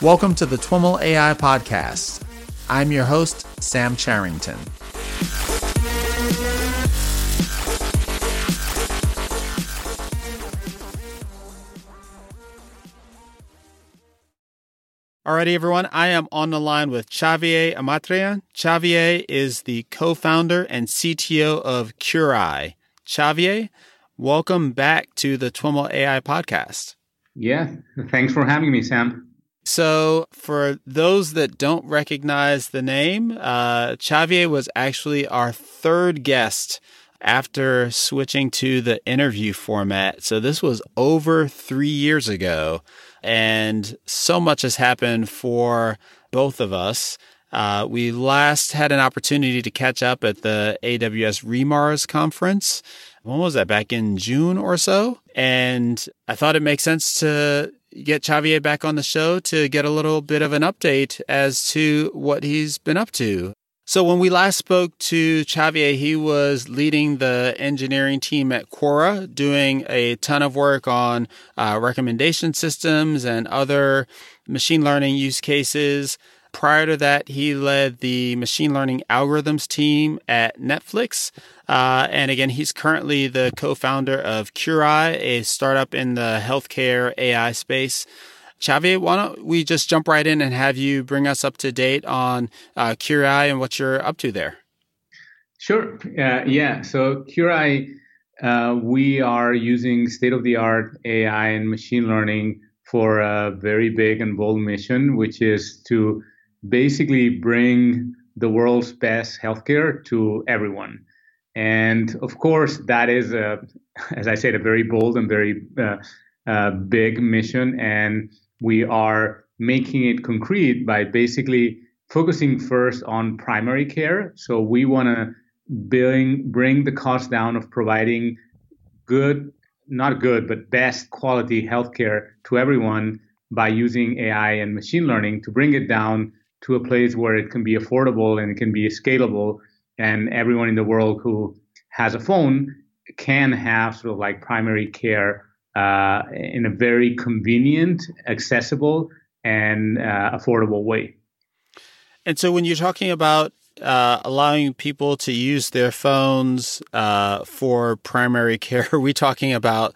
Welcome to the TWIML AI Podcast. I'm your host, Sam Charrington. Alrighty, everyone. I am on the line with Xavier Amatriain. Xavier is the co-founder and CTO of Curai. Xavier, welcome back to the TWIML AI podcast. Yeah, thanks for having me, Sam. So, for those that don't recognize the name, uh, Xavier was actually our third guest after switching to the interview format. So, this was over three years ago, and so much has happened for both of us. Uh, we last had an opportunity to catch up at the AWS re:MARS conference. When was that? Back in June or so. And I thought it makes sense to get Xavier back on the show to get a little bit of an update as to what he's been up to. So when we last spoke to Xavier, he was leading the engineering team at Quora, doing a ton of work on uh, recommendation systems and other machine learning use cases. Prior to that, he led the machine learning algorithms team at Netflix. Uh, and again, he's currently the co founder of Curai, a startup in the healthcare AI space. Xavier, why don't we just jump right in and have you bring us up to date on uh, Curai and what you're up to there? Sure. Uh, yeah. So, Curai, uh, we are using state of the art AI and machine learning for a very big and bold mission, which is to basically bring the world's best healthcare to everyone. And of course, that is, a, as I said, a very bold and very uh, uh, big mission. And we are making it concrete by basically focusing first on primary care. So we want to bring bring the cost down of providing good, not good, but best quality healthcare to everyone by using AI and machine learning to bring it down to a place where it can be affordable and it can be scalable and everyone in the world who has a phone can have sort of like primary care uh, in a very convenient, accessible, and uh, affordable way. And so, when you're talking about uh, allowing people to use their phones uh, for primary care, are we talking about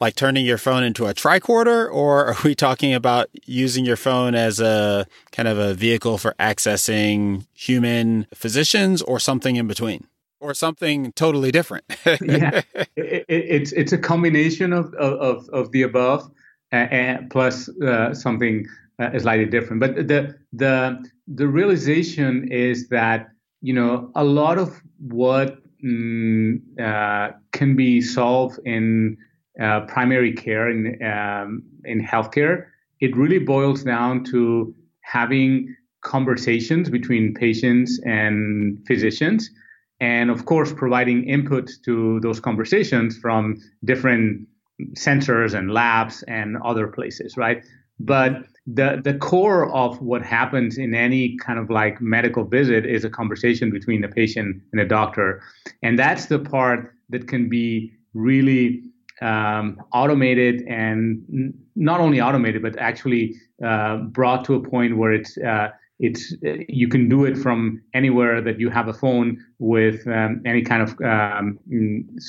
like turning your phone into a tricorder, or are we talking about using your phone as a kind of a vehicle for accessing human physicians or something in between? Or something totally different. yeah, it, it, it's it's a combination of of, of the above, and plus uh, something uh, slightly different. But the the the realization is that you know a lot of what mm, uh, can be solved in uh, primary care in um, in healthcare, it really boils down to having conversations between patients and physicians, and of course providing input to those conversations from different sensors and labs and other places, right? But the the core of what happens in any kind of like medical visit is a conversation between the patient and a doctor, and that's the part that can be really um, automated and n- not only automated but actually uh, brought to a point where it's uh, it's you can do it from anywhere that you have a phone with um, any kind of um,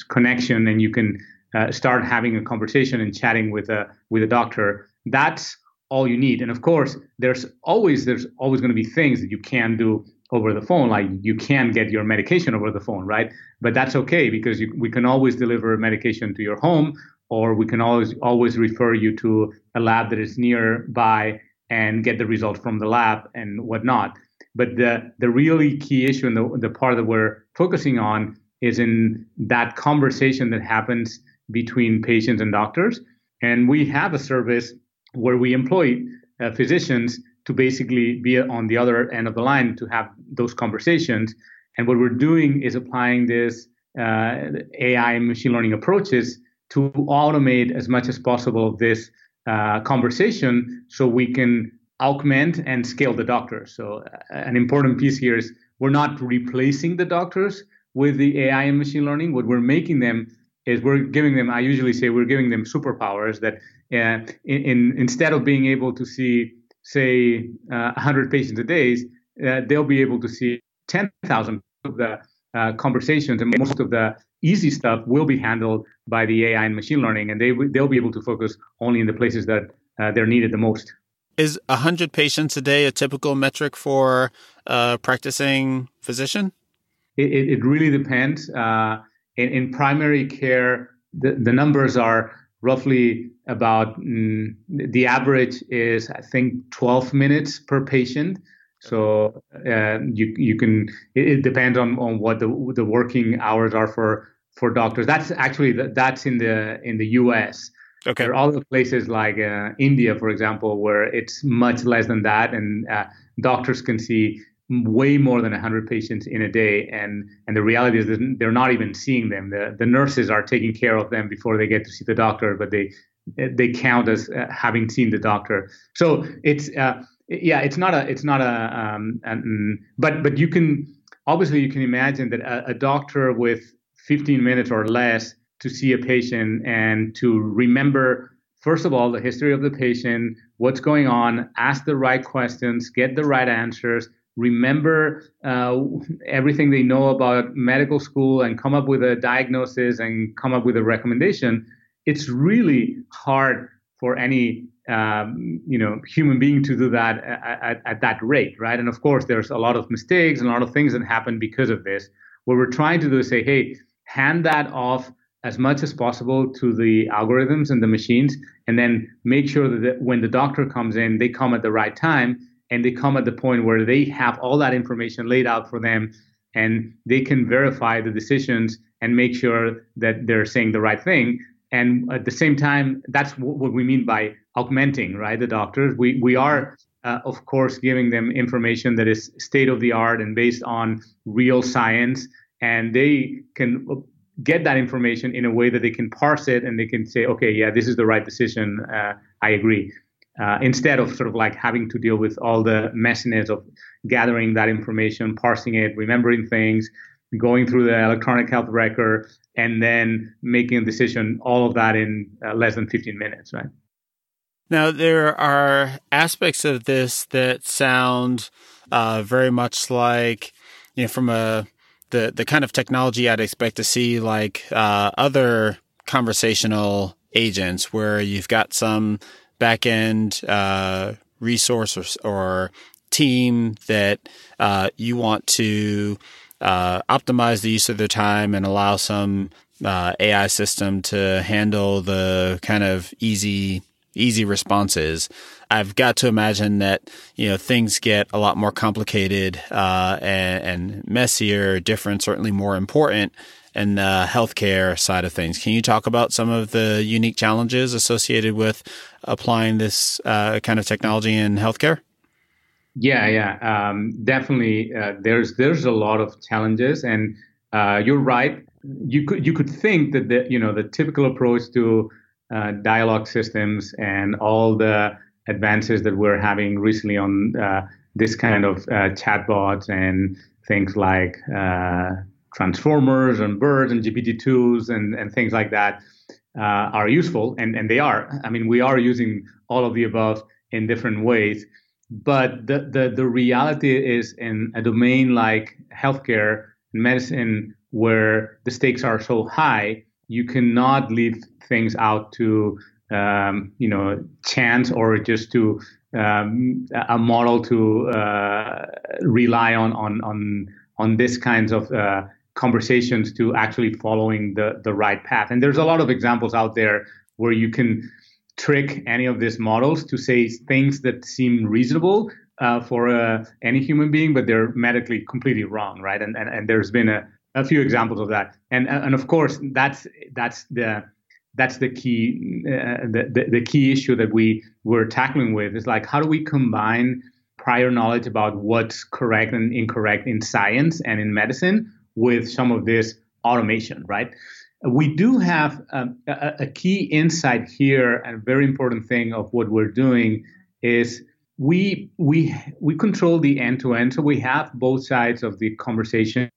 connection and you can uh, start having a conversation and chatting with a with a doctor. That's all you need. And of course there's always there's always going to be things that you can do over the phone like you can't get your medication over the phone right? But that's okay because you, we can always deliver medication to your home or we can always always refer you to a lab that is nearby and get the result from the lab and whatnot. But the the really key issue and the, the part that we're focusing on is in that conversation that happens between patients and doctors. And we have a service where we employ uh, physicians to basically be on the other end of the line to have those conversations. And what we're doing is applying this uh, AI and machine learning approaches to automate as much as possible this uh, conversation so we can augment and scale the doctors. So uh, an important piece here is we're not replacing the doctors with the AI and machine learning. What we're making them is we're giving them, I usually say we're giving them superpowers that uh, in, in, instead of being able to see say uh, 100 patients a day, uh, they'll be able to see 10,000 of the uh, conversations, and most of the easy stuff will be handled by the AI and machine learning, and they they'll be able to focus only in the places that uh, they're needed the most. Is 100 patients a day a typical metric for a practicing physician? It, it, it really depends. Uh, in, in, primary care, the, the numbers are roughly about mm, the average is, I think, 12 minutes per patient. So uh, you you can it, it, depends on, on what the the working hours are for for doctors. That's actually that's in the in the U.S. Okay. There are other places like uh, India, for example, where it's much less than that, and uh, doctors can see way more than 100 patients in a day. And and the reality is that they're not even seeing them. The the nurses are taking care of them before they get to see the doctor but they they count as uh, having seen the doctor. So it's uh, yeah, it's not a, it's not a, um, an, but but you can obviously you can imagine that a, a doctor with 15 minutes or less to see a patient and to remember first of all the history of the patient, what's going on, ask the right questions, get the right answers, remember uh, everything they know about medical school, and come up with a diagnosis and come up with a recommendation. It's really hard for any um, you know human being to do that at, at, at, that rate, right? And of course, there's a lot of mistakes and a lot of things that happen because of this. What we're trying to do is say, hey, hand that off as much as possible to the algorithms and the machines, and then make sure that when the doctor comes in, they come at the right time and they come at the point where they have all that information laid out for them and they can verify the decisions and make sure that they're saying the right thing. And at the same time that's what we mean by augmenting right the doctors? We we are uh, of course giving them information that is state of the art and based on real science and they can get that information in a way that they can parse it and they can say okay yeah this is the right decision. Uh, i agree uh, instead of sort of like having to deal with all the messiness of gathering that information parsing it remembering things going through the electronic health record and then making a decision, all of that in uh, less than 15 minutes, right? Now, there are aspects of this that sound uh, very much like, you know, from a the the kind of technology I'd expect to see like uh, other conversational agents, where you've got some back end uh, resource or, or, team that uh, you want to uh, optimize the use of their time and allow some uh, AI system to handle the kind of easy easy responses. I've got to imagine that you know things get a lot more complicated uh, and, and, messier, different, certainly more important in the healthcare side of things. Can you talk about some of the unique challenges associated with applying this uh, kind of technology in healthcare? Yeah, yeah, um, definitely. Uh, there's there's a lot of challenges, and uh, you're right. You could you could think that the you know the typical approach to uh, dialogue systems and all the advances that we're having recently on uh, this kind of uh, chatbots and things like uh, transformers and BERTs and GPT-2s and, and things like that are useful, and, and they are. I mean, we are using all of the above in different ways. But the, the, the reality is in a domain like healthcare and medicine, where the stakes are so high, you cannot leave things out to um, you know chance or just to um, a model to uh, rely on on on on this kinds of uh, conversations to actually following the the right path. And there's a lot of examples out there where you can trick any of these models to say things that seem reasonable uh, for uh, any human being, but they're medically completely wrong, right? And and, and there's been a, a few examples of that, and and of course that's that's the that's the key uh, the, the, the key issue that we were tackling with is like how do we combine prior knowledge about what's correct and incorrect in science and in medicine with some of this automation, right? we do have um, a, a, key insight here, and a very important thing of what we're doing is we we we control the end to end. So we have both sides of the conversation.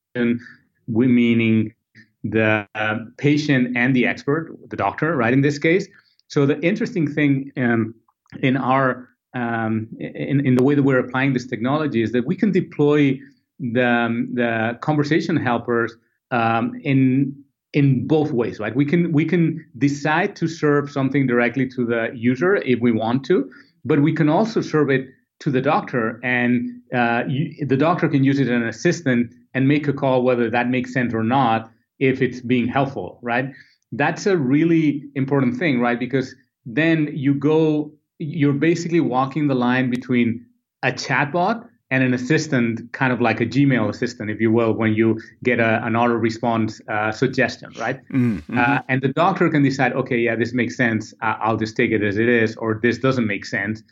We meaning the uh, patient and the expert, the doctor, right? In this case. So the interesting thing um, in our um, in, in the way that we're applying this technology is that we can deploy the, the conversation helpers um, in in both ways right? We can we can decide to serve something directly to the user if we want to but we can also serve it to the doctor and uh, you, the doctor can use it as an assistant and make a call whether that makes sense or not if it's being helpful right? That's a really important thing right? Because then you go you're basically walking the line between a chatbot and an assistant, kind of like a Gmail assistant, if you will, when you get a, an auto response uh, suggestion, right? Mm-hmm. Uh, and the doctor can decide, okay, yeah, this makes sense. I'll just take it as it is, or this doesn't make sense.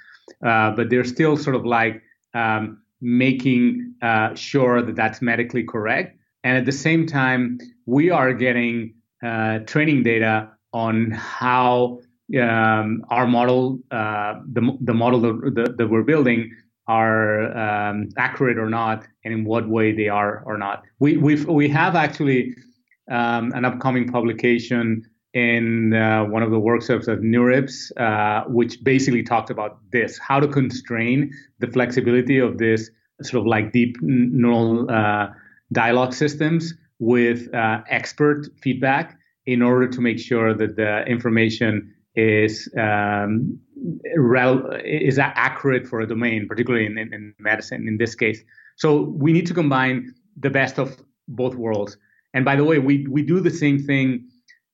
Uh, but they're still sort of like um, making uh, sure that that's medically correct. And at the same time, we are getting uh, training data on how um, our model, uh, the, the model that, that we're building, are um, accurate or not, and in what way they are or not. We we've, we have actually um, an upcoming publication in uh, one of the workshops at NeurIPS, uh, which basically talked about this: how to constrain the flexibility of this sort of like deep neural uh, dialogue systems with uh, expert feedback in order to make sure that the information is um, is accurate for a domain, particularly in, in, in, medicine in this case. So we need to combine the best of both worlds. And by the way, we we do the same thing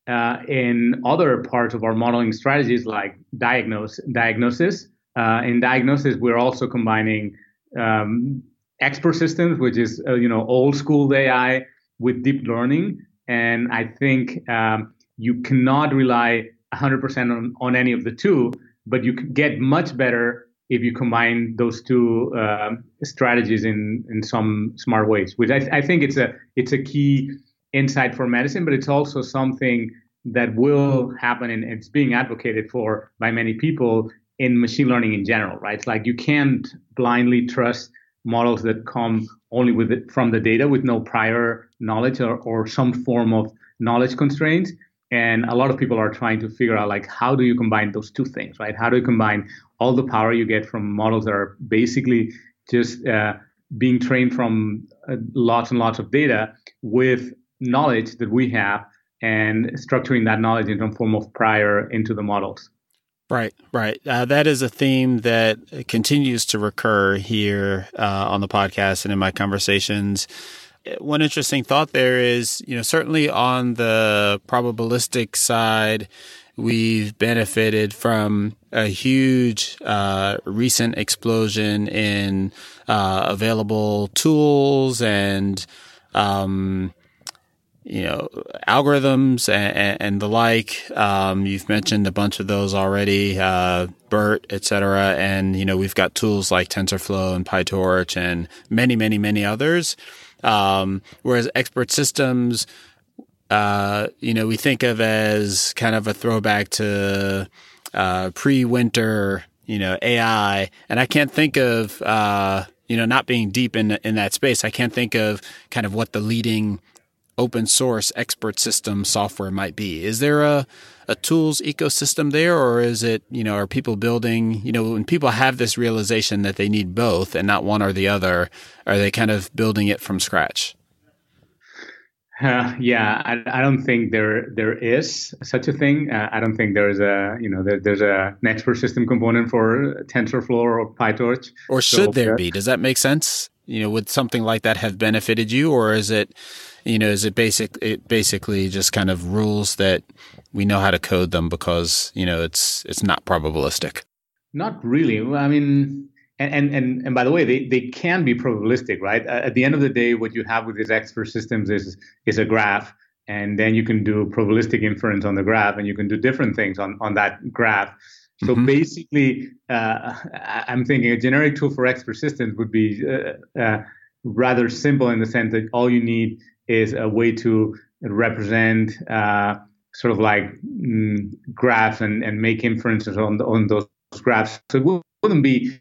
uh, in other parts of our modeling strategies, like diagnose diagnosis. Uh, in diagnosis, we're also combining um, expert systems, which is uh, you know old school AI, with deep learning. And I think um, you cannot rely 100% on, on any of the two, but you get much better if you combine those two uh, strategies in, in some smart ways, which I, I think it's a it's a key insight for medicine, but it's also something that will happen and it's being advocated for by many people in machine learning in general, right? It's like you can't blindly trust models that come only with it from the data with no prior knowledge or, or some form of knowledge constraints and a lot of people are trying to figure out like how do you combine those two things right? How do you combine all the power you get from models that are basically just uh, being trained from uh, lots and lots of data with knowledge that we have and structuring that knowledge in some form of prior into the models? Right, right. Uh, that is a theme that continues to recur here uh, on the podcast and in my conversations one interesting thought there is, you know, certainly on the probabilistic side, we've benefited from a huge uh, recent explosion in uh, available tools and um, you know algorithms and, and the like. Um, you've mentioned a bunch of those already, uh, BERT, et cetera, and you know we've got tools like TensorFlow and PyTorch and many, many, many others. Um, whereas expert systems, uh, you know, we think of as kind of a throwback to uh, pre-winter, you know, AI, and I can't think of, uh, you know, not being deep in in that space. I can't think of kind of what the leading open source expert system software might be. Is there a a tools ecosystem there, or is it, you know, are people building, you know, when people have this realization that they need both and not one or the other, are they kind of building it from scratch? Uh, yeah, I, I, don't think there there is such a thing. Uh, I don't think there's a you know there, there's a an expert system component for TensorFlow or PyTorch. Or should so, there be? Does that make sense? You know, would something like that have benefited you, or is it, you know, is it basic? It basically just kind of rules that we know how to code them because you know it's it's not probabilistic. Not really. I mean, and and and by the way, they, they can be probabilistic, right? At the end of the day, what you have with these expert systems is is a graph, and then you can do probabilistic inference on the graph, and you can do different things on on that graph. So mm-hmm. basically, uh, I'm thinking a generic tool for expert systems would be uh, uh, rather simple in the sense that all you need is a way to represent uh, sort of like mm, graphs and, and make inferences on, the, on those graphs. So it wouldn't be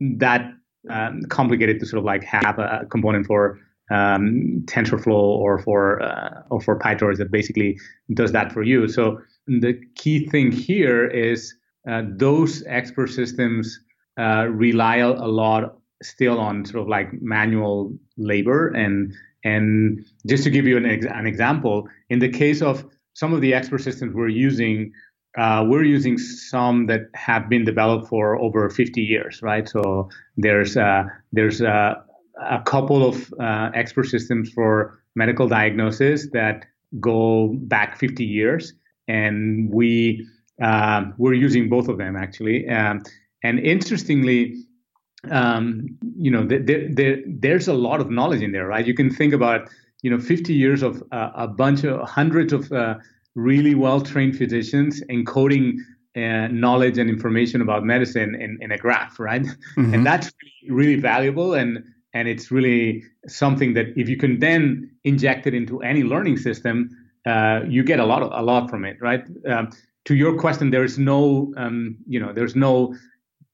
that um, complicated to sort of like have a component for um, TensorFlow or for uh, or for PyTorch that basically does that for you. So the key thing here is uh, those expert systems uh, rely a, a lot still on sort of like manual labor and and just to give you an, ex- an example, in the case of some of the expert systems we're using, uh, we're using some that have been developed for over 50 years, right? So there's uh, there's uh, a couple of uh, expert systems for medical diagnosis that go back 50 years, and we we're using both of them actually. Um, and interestingly, um, you know, there, there, there's a lot of knowledge in there, right? You can think about, you know, 50 years of uh, a bunch of hundreds of uh, really well-trained physicians encoding uh, knowledge and information about medicine in, in a graph, right? Mm-hmm. And that's really, really valuable, and and it's really something that if you can then inject it into any learning system, uh, you get a lot of, a lot from it, right? Um, to your question, there is no, um, you know, there's no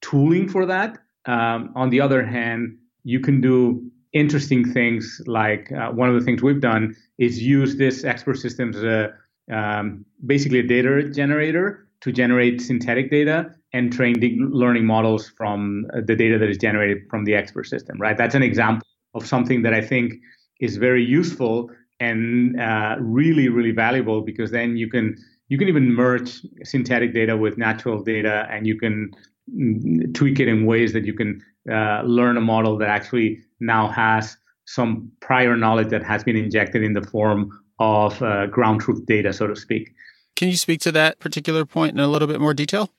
tooling for that um, on the other hand, you can do interesting things like uh, one of the things we've done is use this expert systems as a um, basically a data generator to generate synthetic data and train deep learning models from uh, the data that is generated from the expert system right? That's an example of something that i think is very useful and uh, really really valuable because then you can you can even merge synthetic data with natural data and you can tweak it in ways that you can uh, learn a model that actually now has some prior knowledge that has been injected in the form of uh, ground truth data, so to speak. Can you speak to that particular point in a little bit more detail?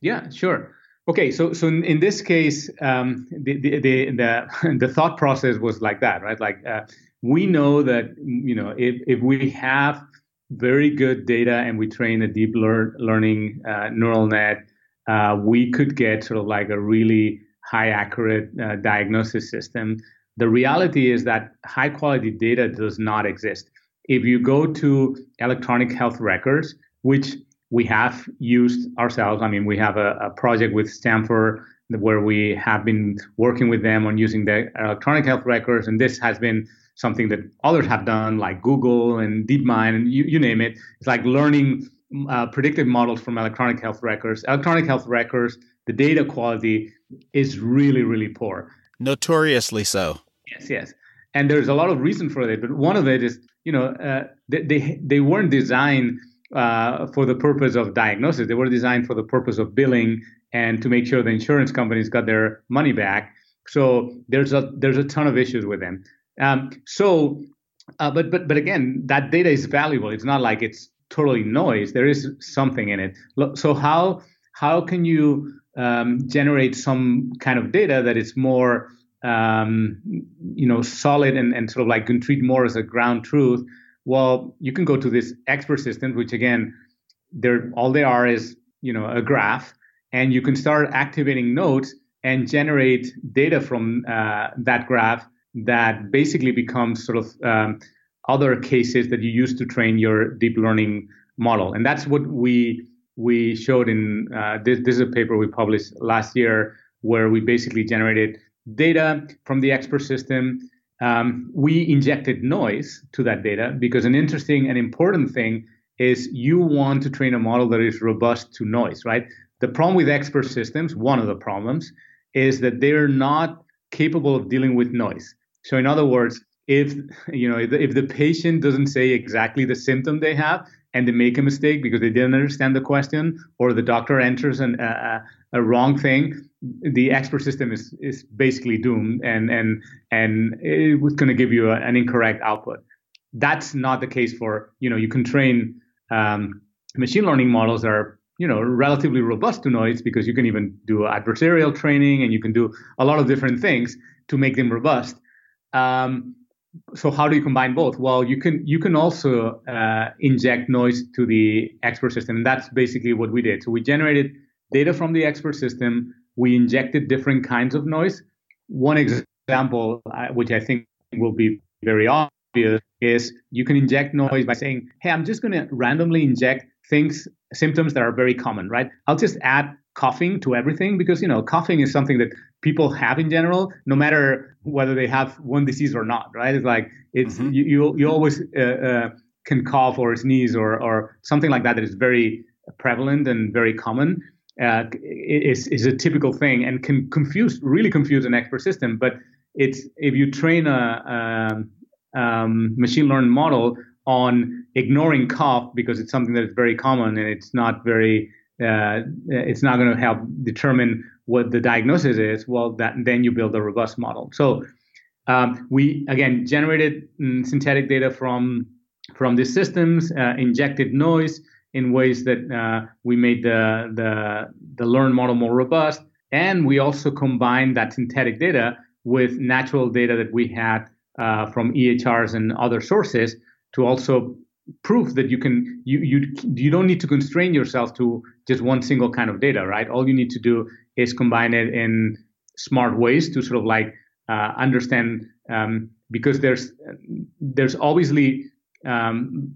Yeah, sure. Okay, so so in, this case, um, the, the, the the the thought process was like that, right? Like uh, we know that you know if if we have very good data and we train a deep lear- learning uh, neural net uh, we could get sort of like a really high accurate uh, diagnosis system. The reality is that high quality data does not exist. If you go to electronic health records, which we have used ourselves, I mean, we have a, a project with Stanford where we have been working with them on using the electronic health records, and this has been something that others have done, like Google and DeepMind, and you, you name it. It's like learning uh, predictive models from electronic health records. Electronic health records, the data quality is really, really poor. Notoriously so. Yes, yes. And there's a lot of reason for it, but one of it is, you know, uh, they, they, they weren't designed uh, for the purpose of diagnosis. They were designed for the purpose of billing and to make sure the insurance companies got their money back. So there's a there's a ton of issues with them. Um, so, uh, but but but again, that data is valuable. It's not like it's totally noise. There is something in it. So how how can you um, generate some kind of data that is more um, you know solid and, and sort of like can treat more as a ground truth? Well, you can go to this expert system, which again, they're all they are is you know a graph, and you can start activating nodes and generate data from uh, that graph that basically becomes sort of um, other cases that you use to train your deep learning model. And that's what we we showed in uh, this. This is a paper we published last year where we basically generated data from the expert system. Um, we injected noise to that data because an interesting and important thing is you want to train a model that is robust to noise, right? The problem with expert systems, one of the problems, is that they're not capable of dealing with noise. So, in other words, if you know if the, if the patient doesn't say exactly the symptom they have and they make a mistake because they didn't understand the question or the doctor enters an, a, a wrong thing the expert system is is basically doomed and and and it's going to give you a, an incorrect output. That's not the case for you know you can train um, machine learning models that are you know relatively robust to noise because you can even do adversarial training and you can do a lot of different things to make them robust. Um, so how do you combine both? Well, you can you can also uh, inject noise to the expert system, and that's basically what we did. So we generated data from the expert system. We injected different kinds of noise. One example, uh, which I think will be very obvious, is you can inject noise by saying, "Hey, I'm just going to randomly inject things, symptoms that are very common, right? I'll just add coughing to everything because you know coughing is something that people have in general, no matter whether they have one disease or not, right? It's like it's mm-hmm. you, you, you always uh, uh, can cough or sneeze or or something like that that is very prevalent and very common. uh, is is a typical thing and can confuse really confuse an expert system. But it's if you train a, a um, machine learning model on ignoring cough because it's something that is very common and it's not very uh, it's not going to help determine what the diagnosis is. Well, that then you build a robust model. So um, we again generated mm, synthetic data from from these systems, uh, injected noise in ways that uh, we made the, the the learned model more robust, and we also combined that synthetic data with natural data that we had uh, from EHRs and other sources to also prove that you can you you you don't need to constrain yourself to just one single kind of data, right? All you need to do is combine it in smart ways to sort of like uh, understand um, because there's there's obviously um,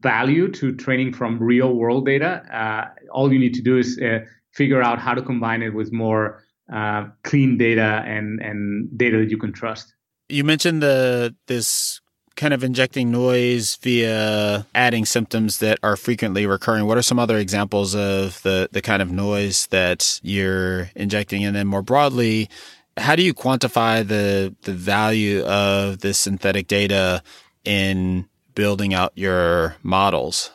value to training from real world data. Uh, all you need to do is uh, figure out how to combine it with more uh, clean data and and data that you can trust. You mentioned the this kind of injecting noise via adding symptoms that are frequently recurring. What are some other examples of the the kind of noise that you're injecting, and then more broadly? How do you quantify the the value of this synthetic data in building out your models?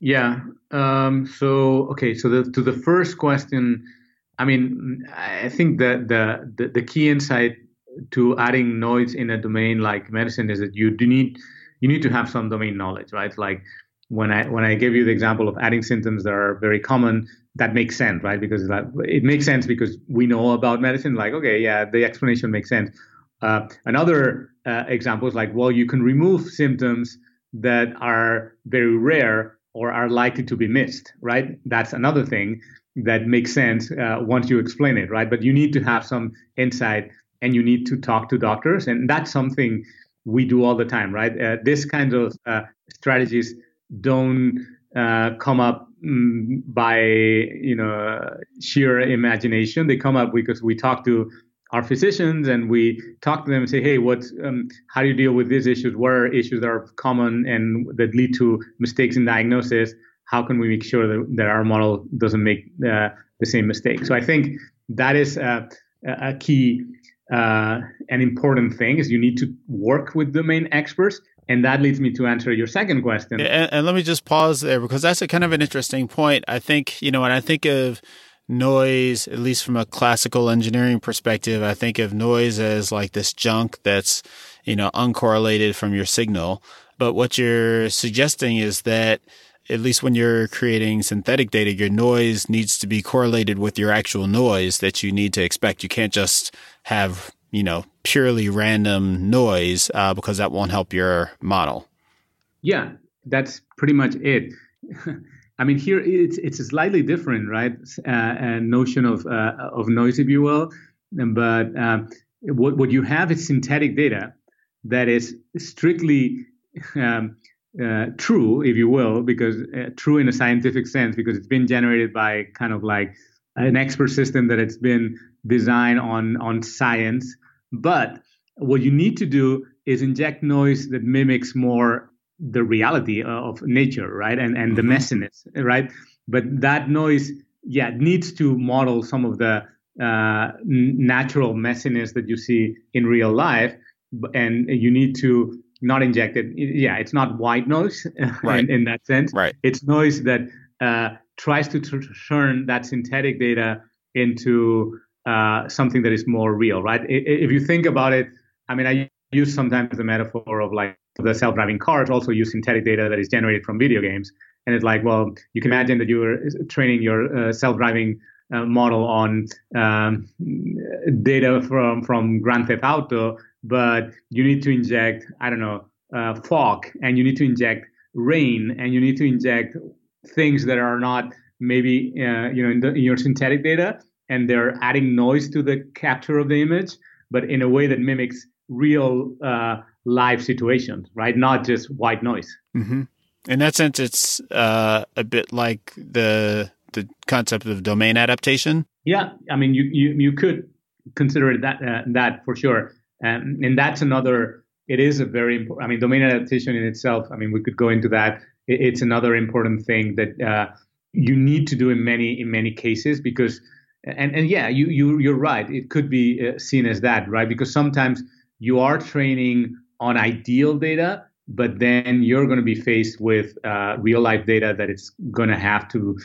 Yeah. Um, so okay. So the, to the first question, I mean, I think that the, the the key insight to adding noise in a domain like medicine is that you do need you need to have some domain knowledge, right? Like when I when I gave you the example of adding symptoms that are very common, that makes sense, right? Because like, it makes sense because we know about medicine. Like, okay, yeah, the explanation makes sense. Uh, another uh, example is like, well, you can remove symptoms that are very rare or are likely to be missed, right? That's another thing that makes sense uh, once you explain it, right? But you need to have some insight and you need to talk to doctors, and that's something we do all the time, right? Uh, this kind of uh, strategies don't uh, come up mm, by you know sheer imagination. They come up because we talk to our physicians and we talk to them and say, hey, what, um, how do you deal with these issues? What are issues that are common and that lead to mistakes in diagnosis? How can we make sure that, that our model doesn't make uh, the same mistake? So I think that is a key uh, an important thing is you need to work with domain experts and that leads me to answer your second question. And, and, let me just pause there because that's a kind of an interesting point. I think, you know, when I think of noise, at least from a classical engineering perspective, I think of noise as like this junk that's, you know, uncorrelated from your signal. But what you're suggesting is that at least when you're creating synthetic data, your noise needs to be correlated with your actual noise that you need to expect. You can't just have, you know, purely random noise uh, because that won't help your model. Yeah, that's pretty much it. I mean, here it's it's slightly different, right? Uh, notion of uh, of noise, if you will. But uh, what what you have is synthetic data that is strictly um, uh, true, if you will, because uh, true in a scientific sense, because it's been generated by kind of like an expert system that it's been designed on on science. But what you need to do is inject noise that mimics more the reality of nature, right? And and the mm-hmm. messiness, right? But that noise, yeah, needs to model some of the uh, natural messiness that you see in real life, and you need to not injected. Yeah, it's not white noise right. in, in, that sense. Right. It's noise that uh, tries to t- turn that synthetic data into uh, something that is more real, right? If you think about it, I mean, I use sometimes the metaphor of like the self-driving cars also use synthetic data that is generated from video games. And it's like, well, you can imagine that you are training your uh, self-driving uh, model on um, data from from Grand Theft Auto, but you need to inject, I don't know, uh, fog, and you need to inject rain, and you need to inject things that are not maybe uh, you know in, the, in your synthetic data, and they're adding noise to the capture of the image, but in a way that mimics real uh, live situations, right? Not just white noise. Mm-hmm. In that sense, it's uh, a bit like the the concept of domain adaptation. Yeah, I mean, you you, you could consider it that uh, that for sure, um, and that's another. It is a very important. I mean, domain adaptation in itself. I mean, we could go into that. It, it's another important thing that uh, you need to do in many in many cases because and and yeah you you you're right it could be uh, seen as that right because sometimes you are training on ideal data but then you're going to be faced with uh, real life data that it's going to have to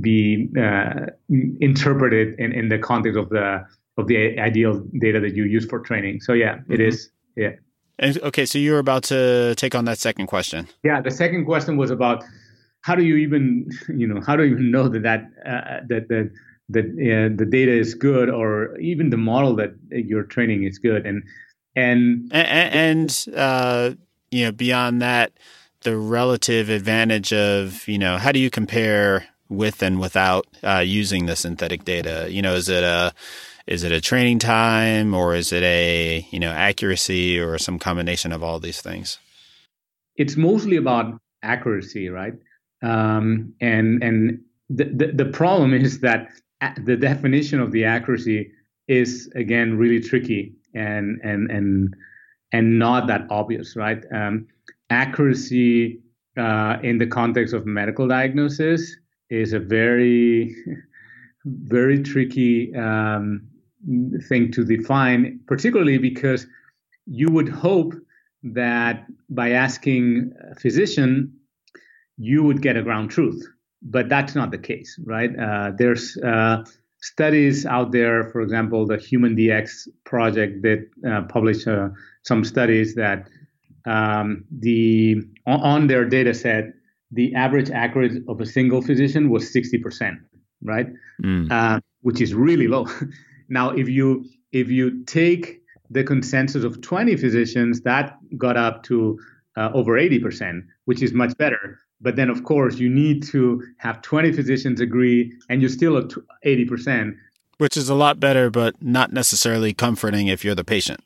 be uh, interpreted in, in the context of the of the ideal data that you use for training. So yeah, mm-hmm. it is. Yeah. And, okay, so you were about to take on that second question. Yeah, the second question was about how do you even you know how do you even know that that uh, that that that uh, the data is good or even the model that you're training is good and and and, and uh, you know beyond that the relative advantage of you know how do you compare with and without uh, using the synthetic data you know is it a is it a training time or is it a you know accuracy or some combination of all these things it's mostly about accuracy right um, and and the, the, the problem is that the definition of the accuracy is again really tricky and and and and not that obvious, right? Um, accuracy uh, in the context of medical diagnosis is a very, very tricky um, thing to define, particularly because you would hope that by asking a physician, you would get a ground truth. But that's not the case, right? Uh, there's uh, studies out there, for example, the Human DX project that uh, published uh, some studies that um, the on their data set, the average accuracy of a single physician was 60%, right? Mm. Uh, which is really low. now, if you if you take the consensus of 20 physicians, that got up to uh, over 80%, which is much better. But then, of course, you need to have 20 physicians agree, and you're still at 80%. Which is a lot better, but not necessarily comforting if you're the patient.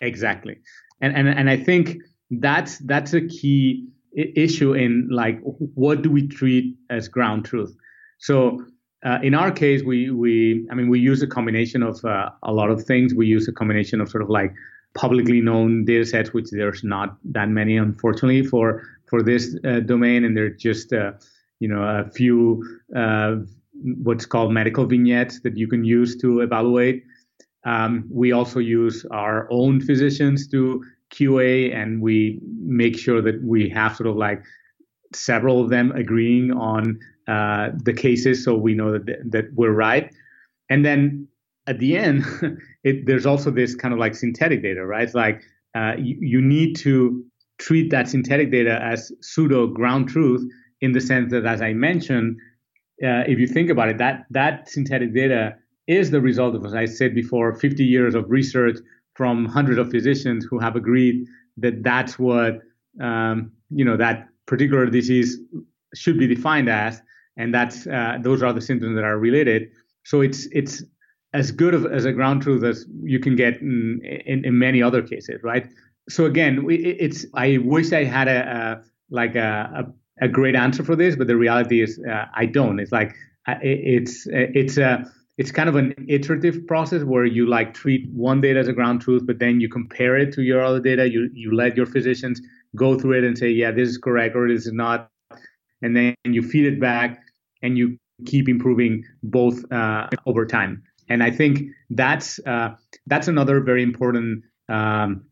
Exactly, and and and I think that's that's a key issue in like what do we treat as ground truth. So uh, in our case, we we I mean we use a combination of uh, a lot of things. We use a combination of sort of like publicly known data sets, which there's not that many, unfortunately, for for this uh, domain, and they're just uh, you know a few uh, what's called medical vignettes that you can use to evaluate. Um, we also use our own physicians to QA, and we make sure that we have sort of like several of them agreeing on uh, the cases, so we know that that we're right. And then at the end, it, there's also this kind of like synthetic data, right? It's like uh, you, you need to treat that synthetic data as pseudo ground truth in the sense that, as I mentioned, uh, if you think about it, that that synthetic data is the result of, as I said before, 50 years of research from hundreds of physicians who have agreed that that's what um, you know that particular disease should be defined as, and that's uh, those are the symptoms that are related. So it's it's as good of, as a ground truth as you can get in, in, in many other cases, right? So again, it's I wish I had a, a like a, a, a great answer for this, but the reality is uh, I don't. It's like uh, it's it's a it's kind of an iterative process where you like treat one data as a ground truth, but then you compare it to your other data. You you let your physicians go through it and say, yeah, this is correct or this is not, and then you feed it back and you keep improving both uh, over time. And I think that's uh, that's another very important um,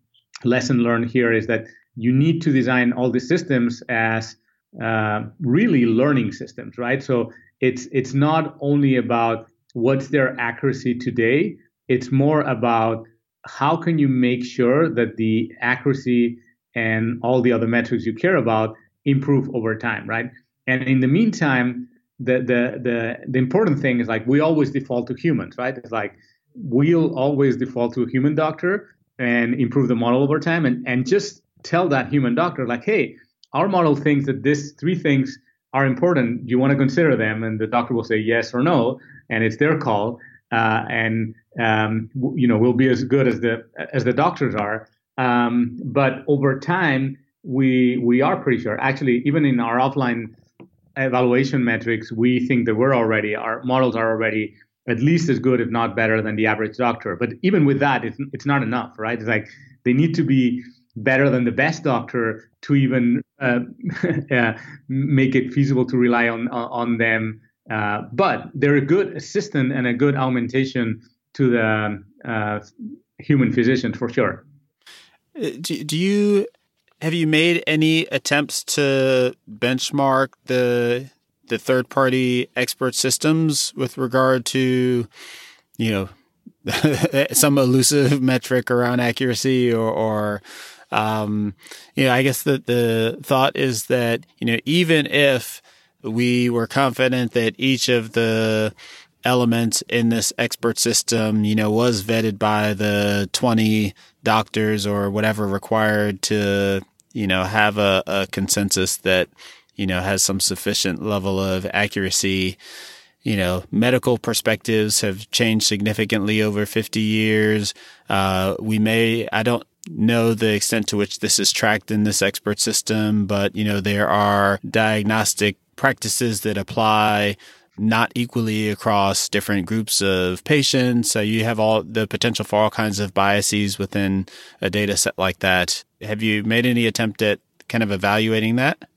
lesson learned here is that you need to design all these systems as uh, really learning systems, right? So it's it's not only about what's their accuracy today. It's more about how can you make sure that the accuracy and all the other metrics you care about improve over time, right? And in the meantime, the the the the important thing is like we always default to humans, right? It's like we'll always default to a human doctor and improve the model over time and, and just tell that human doctor like hey our model thinks that these three things are important. Do you want to consider them? And the doctor will say yes or no and it's their call. Uh, and um, you know we'll be as good as the as the doctors are. Um, but over time we we are pretty sure. Actually even in our offline evaluation metrics we think that we're already our models are already at least as good, if not better, than the average doctor. But even with that, it's, it's not enough, right? It's like they need to be better than the best doctor to even uh, uh, make it feasible to rely on on them Uh, but they're a good assistant and a good augmentation to the uh, human physician for sure. Uh, do, do you have you made any attempts to benchmark the the third party expert systems with regard to you know some elusive metric around accuracy or, or um, you know, I guess the, the thought is that, you know, even if we were confident that each of the elements in this expert system, you know, was vetted by the 20 doctors or whatever required to, you know, have a, a consensus that, you know, has some sufficient level of accuracy you know, medical perspectives have changed significantly over 50 years. Uh, we may, I don't know the extent to which this is tracked in this expert system, but, you know, there are diagnostic practices that apply not equally across different groups of patients. So you have all the potential for all kinds of biases within a data set like that. Have you made any attempt at kind of evaluating that?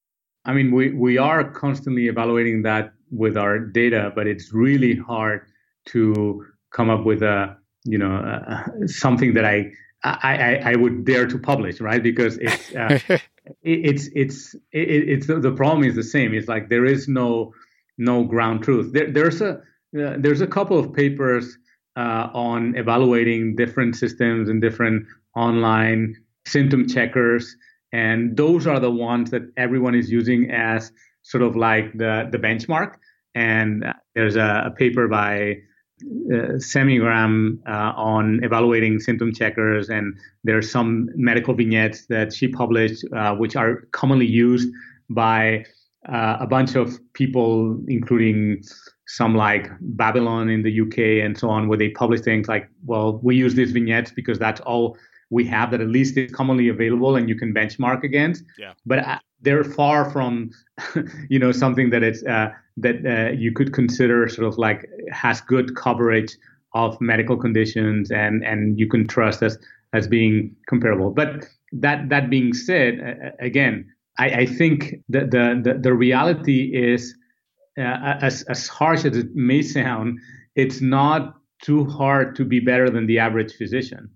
I mean, we, we are constantly evaluating that with our data, but it's really hard to come up with a you know uh, something that I, I I would dare to publish, right? Because it's uh, it, it's it's it, it's the, the problem is the same. It's like there is no no ground truth. There, there's a uh, there's a couple of papers uh, on evaluating different systems and different online symptom checkers, and those are the ones that everyone is using as sort of like the the benchmark. And there's a, a paper by uh, Semigran uh, on evaluating symptom checkers, and there are some medical vignettes that she published, uh, which are commonly used by uh, a bunch of people, including some like Babylon in the UK and so on, where they publish things like, well, we use these vignettes because that's all we have that at least is commonly available and you can benchmark against. Yeah. But uh, they're far from, you know, something that it's uh, that uh, you could consider sort of like has good coverage of medical conditions and and you can trust as as being comparable. But that that being said, uh, again, I, I think that the, the the reality is uh, as as harsh as it may sound, it's not too hard to be better than the average physician.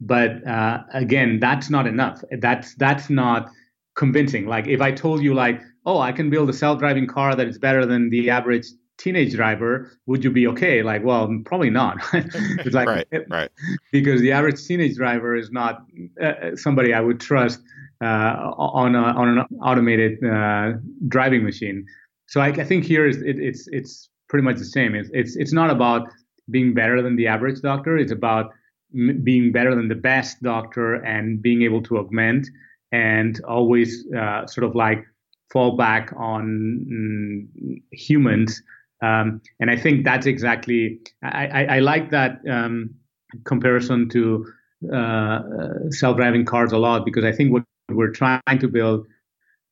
But uh, again, that's not enough. That's that's not convincing. Like if I told you like, oh, I can build a self-driving car that is better than the average teenage driver, would you be okay? Like, well, probably not. it's like right, right. Because the average teenage driver is not uh, somebody I would trust on a, on an automated uh, driving machine. So I, I think here is it, it's it's pretty much the same. It's, it's it's not about being better than the average doctor. It's about m- being better than the best doctor and being able to augment and always uh, sort of like fall back on mm, humans. Um, and I think that's exactly, I, I, I like that um, comparison to uh, self-driving cars a lot because I think what we're trying to build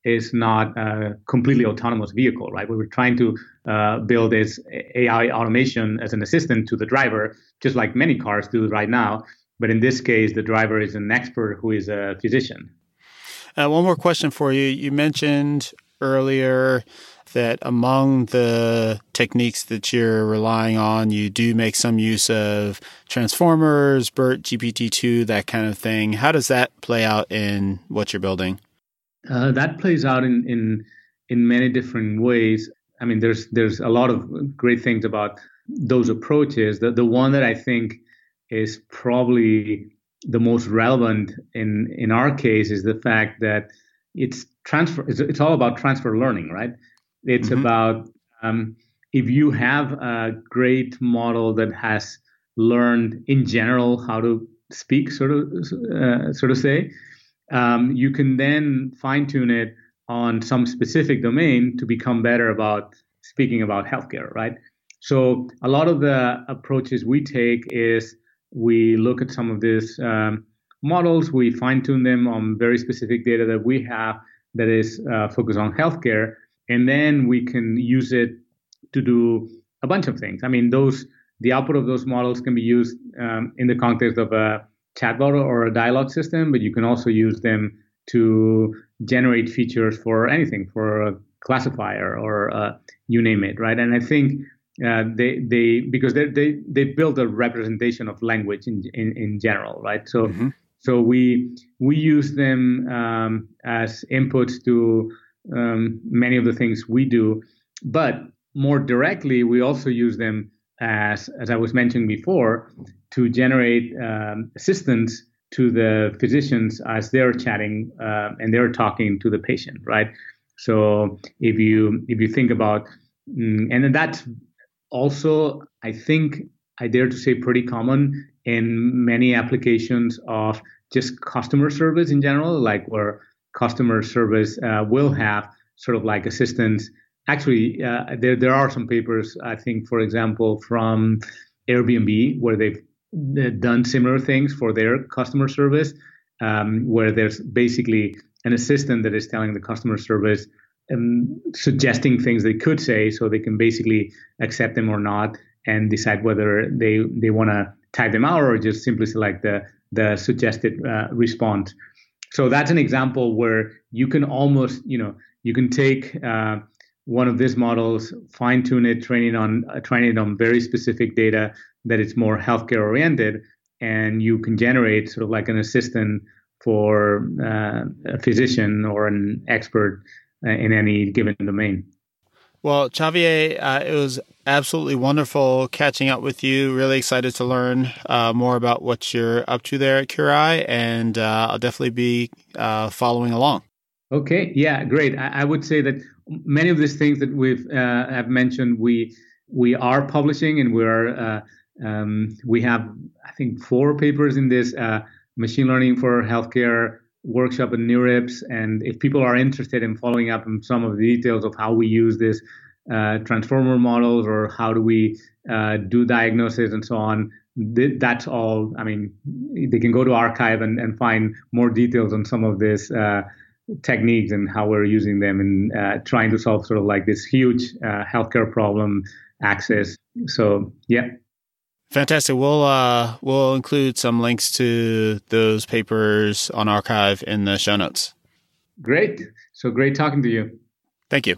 is not a completely autonomous vehicle, right? We're trying to uh, build is AI automation as an assistant to the driver, just like many cars do right now. But in this case, the driver is an expert who is a physician. Uh, one more question for you. You mentioned earlier that among the techniques that you're relying on, you do make some use of transformers, BERT, GPT-2, that kind of thing. How does that play out in what you're building? Uh, that plays out in, in in many different ways. I mean, there's there's a lot of great things about those approaches. The the one that I think is probably the most relevant in in our case is the fact that it's transfer. It's, it's all about transfer learning, right? It's mm-hmm. about um, if you have a great model that has learned in general how to speak, sort of uh, sort of say, um, you can then fine tune it on some specific domain to become better about speaking about healthcare, right? So a lot of the approaches we take is we look at some of these um, models, we fine tune them on very specific data that we have that is uh, focused on healthcare, and then we can use it to do a bunch of things. I mean, those the output of those models can be used um, in the context of a chatbot or a dialogue system, but you can also use them to generate features for anything, for a classifier or uh, you name it, right? And I think uh, they they because they they they build a representation of language in in, in general, right? So mm-hmm. so we we use them um, as inputs to um, many of the things we do, but more directly, we also use them as as I was mentioning before to generate um, assistance to the physicians as they're chatting uh, and they're talking to the patient, right? So if you if you think about mm, and that's also I think I dare to say pretty common in many applications of just customer service in general, like where customer service uh, will have sort of like assistance. Actually, uh, there there are some papers I think, for example, from Airbnb where they've done similar things for their customer service, um, where there's basically an assistant that is telling the customer service um, suggesting things they could say, so they can basically accept them or not, and decide whether they they want to type them out or just simply select the the suggested uh, response. So that's an example where you can almost, you know, you can take uh, one of these models, fine tune it, train it on uh, train it on very specific data that it's more healthcare oriented, and you can generate sort of like an assistant for uh, a physician or an expert uh, in any given domain. Well, Xavier, uh, it was absolutely wonderful catching up with you. Really excited to learn uh, more about what you're up to there at Curai, and uh, I'll definitely be uh, following along. Okay, yeah, great. I, I, would say that many of these things that we've uh, have mentioned, we we are publishing, and we are uh, um, we have I think four papers in this machine learning for healthcare workshop at NeurIPS. And if people are interested in following up on some of the details of how we use this uh, transformer models or how do we uh, do diagnosis and so on, th- that's all. I mean, they can go to arXiv and, and find more details on some of this. Uh, techniques and how we're using them and uh, trying to solve sort of like this huge uh, healthcare problem access. So yeah, Fantastic. We'll uh, we'll include some links to those papers on arXiv in the show notes. Great. So great talking to you. Thank you.